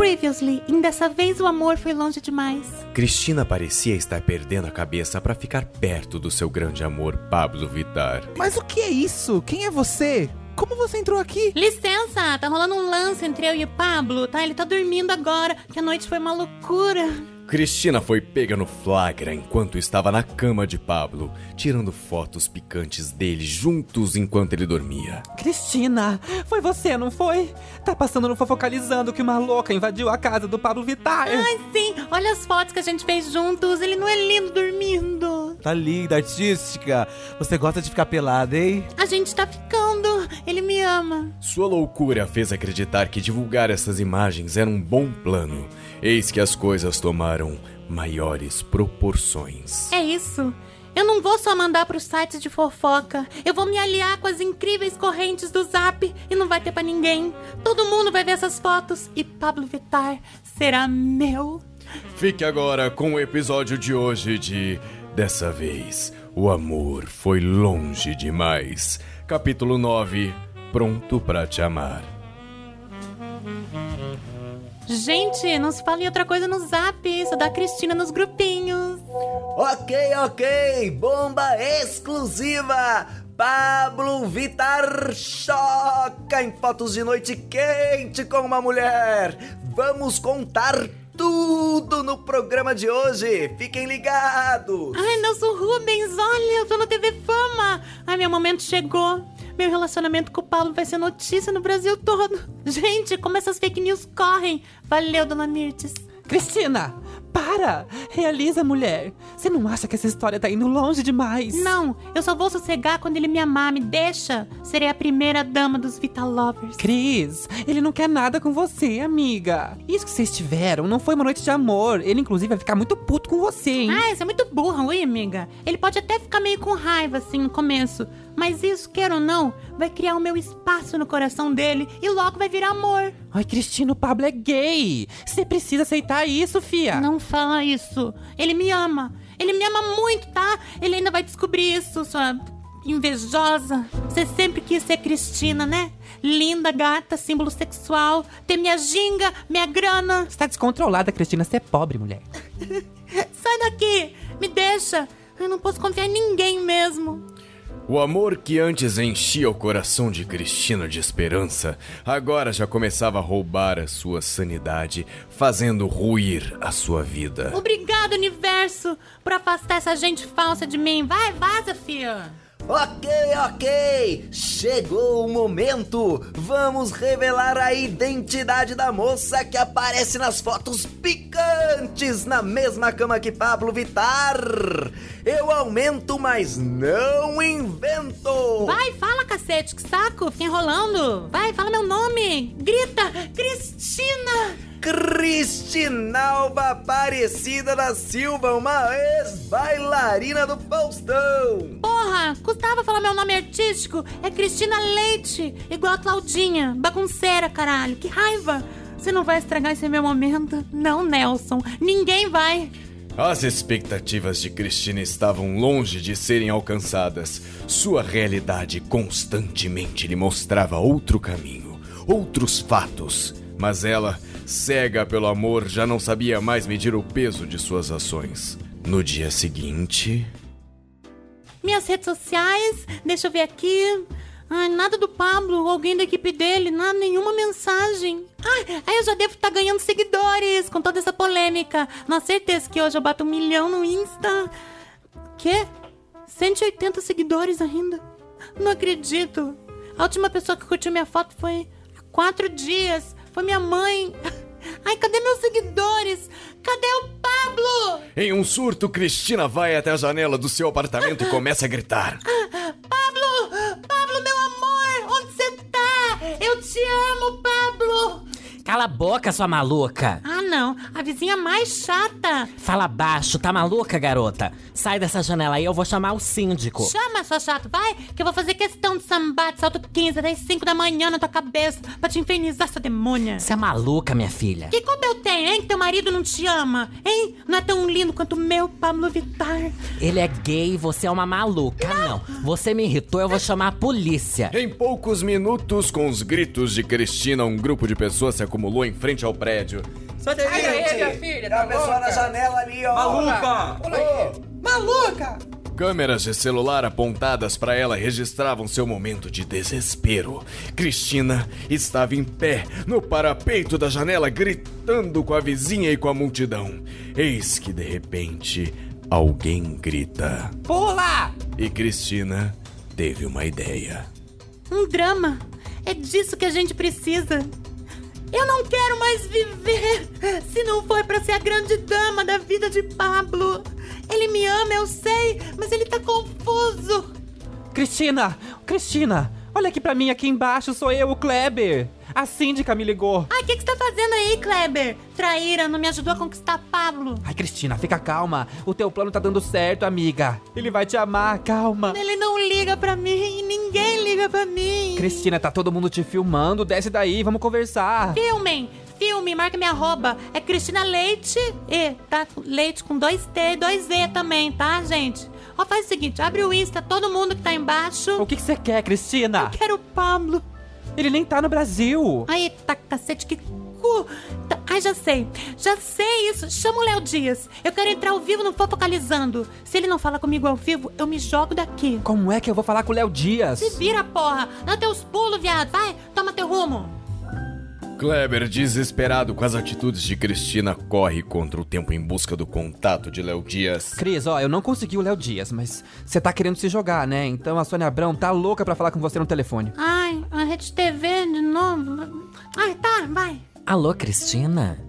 Previously, em dessa vez o amor foi longe demais. Cristina parecia estar perdendo a cabeça para ficar perto do seu grande amor, Pablo Vittar. Mas o que é isso? Quem é você? Como você entrou aqui? Licença, tá rolando um lance entre eu e o Pablo, tá? Ele tá dormindo agora, que a noite foi uma loucura. Cristina foi pega no flagra enquanto estava na cama de Pablo, tirando fotos picantes dele juntos enquanto ele dormia. Cristina, foi você, não foi? Tá passando no fofocalizando que uma louca invadiu a casa do Pablo Vittar. Ai, sim, olha as fotos que a gente fez juntos, ele não é lindo dormindo. Tá linda, artística. Você gosta de ficar pelada, hein? A gente tá ficando, ama. Sua loucura fez acreditar que divulgar essas imagens era um bom plano. Eis que as coisas tomaram maiores proporções. É isso. Eu não vou só mandar pros sites de fofoca. Eu vou me aliar com as incríveis correntes do Zap e não vai ter pra ninguém. Todo mundo vai ver essas fotos e Pablo Vittar será meu. Fique agora com o episódio de hoje de Dessa vez, o amor foi longe demais. Capítulo 9 Pronto pra te amar. Gente, não se fala em outra coisa no Zap, só da Cristina nos grupinhos. Ok, ok, bomba exclusiva! Pablo Vittar choca em fotos de noite quente com uma mulher. Vamos contar tudo no programa de hoje. Fiquem ligados. Ai, Nelson Rubens, olha, eu tô no TV Fama. Ai, meu momento chegou. Meu relacionamento com o Paulo vai ser notícia no Brasil todo. Gente, como essas fake news correm. Valeu, dona Mirtes. Cristina, para! Realiza, mulher. Você não acha que essa história tá indo longe demais? Não, eu só vou sossegar quando ele me amar. Me deixa. Serei a primeira dama dos Vital Lovers. Cris, ele não quer nada com você, amiga. Isso que vocês tiveram não foi uma noite de amor. Ele, inclusive, vai ficar muito puto com você, hein? Ah, você é muito burra, oi, amiga. Ele pode até ficar meio com raiva, assim, no começo. Mas isso, quer ou não, vai criar o meu espaço no coração dele e logo vai virar amor. Ai, Cristina, o Pablo é gay. Você precisa aceitar isso, fia. Não fala isso. Ele me ama. Ele me ama muito, tá? Ele ainda vai descobrir isso, sua invejosa. Você sempre quis ser Cristina, né? Linda, gata, símbolo sexual, ter minha ginga, minha grana. Você tá descontrolada, Cristina. Você é pobre, mulher. Sai daqui! Me deixa! Eu não posso confiar em ninguém mesmo. O amor que antes enchia o coração de Cristina de esperança, agora já começava a roubar a sua sanidade, fazendo ruir a sua vida. Obrigado, universo, por afastar essa gente falsa de mim. Vai, vaza, fia. Ok, ok! Chegou o momento! Vamos revelar a identidade da moça que aparece nas fotos picantes na mesma cama que Pablo Vittar! Eu aumento, mas não invento! Vai, fala, cacete, que saco, fica enrolando. Vai, fala meu nome. Grita, Cristina! Cristinalva Aparecida da Silva, uma ex-bailarina do Faustão! Porra, custava falar meu nome artístico. É Cristina Leite, igual a Claudinha. Bagunceira, caralho. Que raiva. Você não vai estragar esse meu momento? Não, Nelson. Ninguém vai. As expectativas de Cristina estavam longe de serem alcançadas. Sua realidade constantemente lhe mostrava outro caminho, outros fatos. Mas ela, cega pelo amor, já não sabia mais medir o peso de suas ações. No dia seguinte. Minhas redes sociais, deixa eu ver aqui. Ai, nada do Pablo, alguém da equipe dele, nenhuma mensagem. Ai, aí eu já devo estar ganhando seguidores com toda essa polêmica. Na certeza que hoje eu bato um milhão no Insta. Quê? 180 seguidores ainda? Não acredito. A última pessoa que curtiu minha foto foi há quatro dias. Foi minha mãe. Em um surto, Cristina vai até a janela do seu apartamento e começa a gritar. Pablo! Pablo, meu amor! Onde você tá? Eu te amo, Pablo! Cala a boca, sua maluca! Não. A vizinha mais chata. Fala baixo, tá maluca, garota? Sai dessa janela aí, eu vou chamar o síndico. Chama, sua chata, vai, que eu vou fazer questão de sambar de salto 15 até as 5 da manhã na tua cabeça pra te infernizar, essa demônia. Você é maluca, minha filha? Que culpa eu tenho, hein? Que teu marido não te ama, hein? Não é tão lindo quanto o meu, Pablo Vittar. Ele é gay e você é uma maluca. Não. Você me irritou, eu vou chamar a polícia. Em poucos minutos, com os gritos de Cristina, um grupo de pessoas se acumulou em frente ao prédio. Sai daí, minha filha, Tem uma pessoa na janela ali, ó. Maluca! Maluca! Câmeras de celular apontadas para ela registravam seu momento de desespero. Cristina estava em pé no parapeito da janela, gritando com a vizinha e com a multidão. Eis que de repente alguém grita. Pula! E Cristina teve uma ideia. Um drama. É disso que a gente precisa. Eu não quero mais viver se não for pra ser a grande dama da vida de Pablo. Ele me ama, eu sei, mas ele tá confuso. Cristina! Cristina! Olha aqui pra mim, aqui embaixo sou eu, o Kleber. A síndica me ligou. Ai, o que, que você tá fazendo aí, Kleber? Traíra, não me ajudou a conquistar Pablo. Ai, Cristina, fica calma. O teu plano tá dando certo, amiga. Ele vai te amar, calma. Ele não liga pra mim, ninguém liga pra mim. Cristina, tá todo mundo te filmando. Desce daí, vamos conversar. Filmem, filme, marca minha arroba. É Cristina Leite E, tá? Leite com dois T e dois E também, tá, gente? Ó, faz o seguinte, abre o Insta, todo mundo que tá embaixo. O que que você quer, Cristina? Quero o Pablo. Ele nem tá no Brasil. Ai, tá cacete, que cu. Tá- Ai, já sei. Já sei isso. Chama o Léo Dias. Eu quero entrar ao vivo no Fofocalizando. Se ele não fala comigo ao vivo, eu me jogo daqui. Como é que eu vou falar com o Léo Dias? Se vira, porra. Dá teus pulos, viado. Vai, toma teu rumo. Kleber, desesperado com as atitudes de Cristina, corre contra o tempo em busca do contato de Léo Dias. Cris, ó, eu não consegui o Léo Dias, mas você tá querendo se jogar, né? Então a Sônia Abrão tá louca pra falar com você no telefone. Ai, Rede TV de novo. Ai, tá, vai. Alô, Cristina?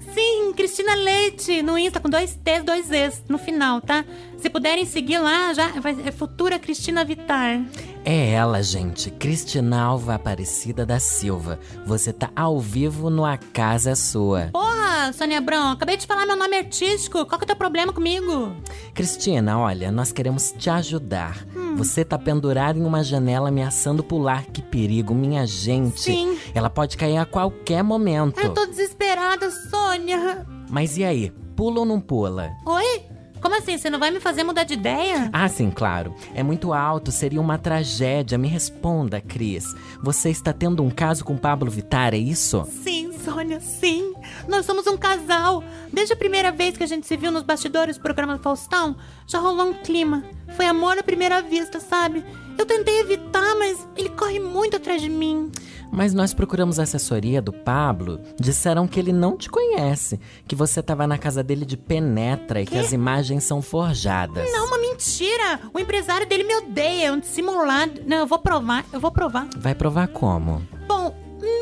Cristina Leite, no Insta com dois T's, dois E's no final, tá? Se puderem seguir lá, já vai, é futura Cristina Vitar. É ela, gente. Cristina Alva Aparecida da Silva. Você tá ao vivo no A Casa é Sua. Porra, Sônia Abrão, acabei de falar meu nome artístico. Qual que é o teu problema comigo? Cristina, olha, nós queremos te ajudar. Hum. Você tá pendurada em uma janela ameaçando pular. Que perigo, minha gente. Sim. Ela pode cair a qualquer momento. Eu tô desesperada, Sônia. Mas e aí? Pula ou não pula? Oi? Como assim? Você não vai me fazer mudar de ideia? Ah, sim, claro. É muito alto, seria uma tragédia. Me responda, Cris. Você está tendo um caso com Pablo Vittar, é isso? Sim, Sônia, sim. Nós somos um casal. Desde a primeira vez que a gente se viu nos bastidores do programa do Faustão, já rolou um clima. Foi amor à primeira vista, sabe? Eu tentei evitar, mas ele corre muito atrás de mim. Mas nós procuramos a assessoria do Pablo. Disseram que ele não te conhece, que você estava na casa dele de penetra e que as imagens são forjadas. Não, uma mentira. O empresário dele me odeia, é um dissimulado. Não, eu vou provar, eu vou provar. Vai provar como? Bom,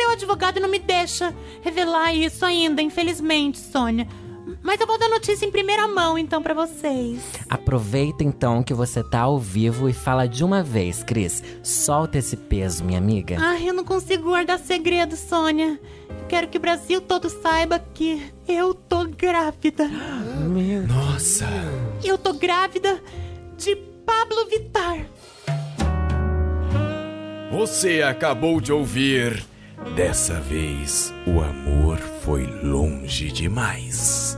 meu advogado não me deixa revelar isso ainda, infelizmente, Sônia. Mas eu vou dar notícia em primeira mão, então, pra vocês. Aproveita então que você tá ao vivo e fala de uma vez, Cris. Solta esse peso, minha amiga. Ai, eu não consigo guardar segredo, Sônia. Eu quero que o Brasil todo saiba que eu tô grávida. Nossa! Eu tô grávida de Pablo Vittar. Você acabou de ouvir. Dessa vez, o amor foi longe demais.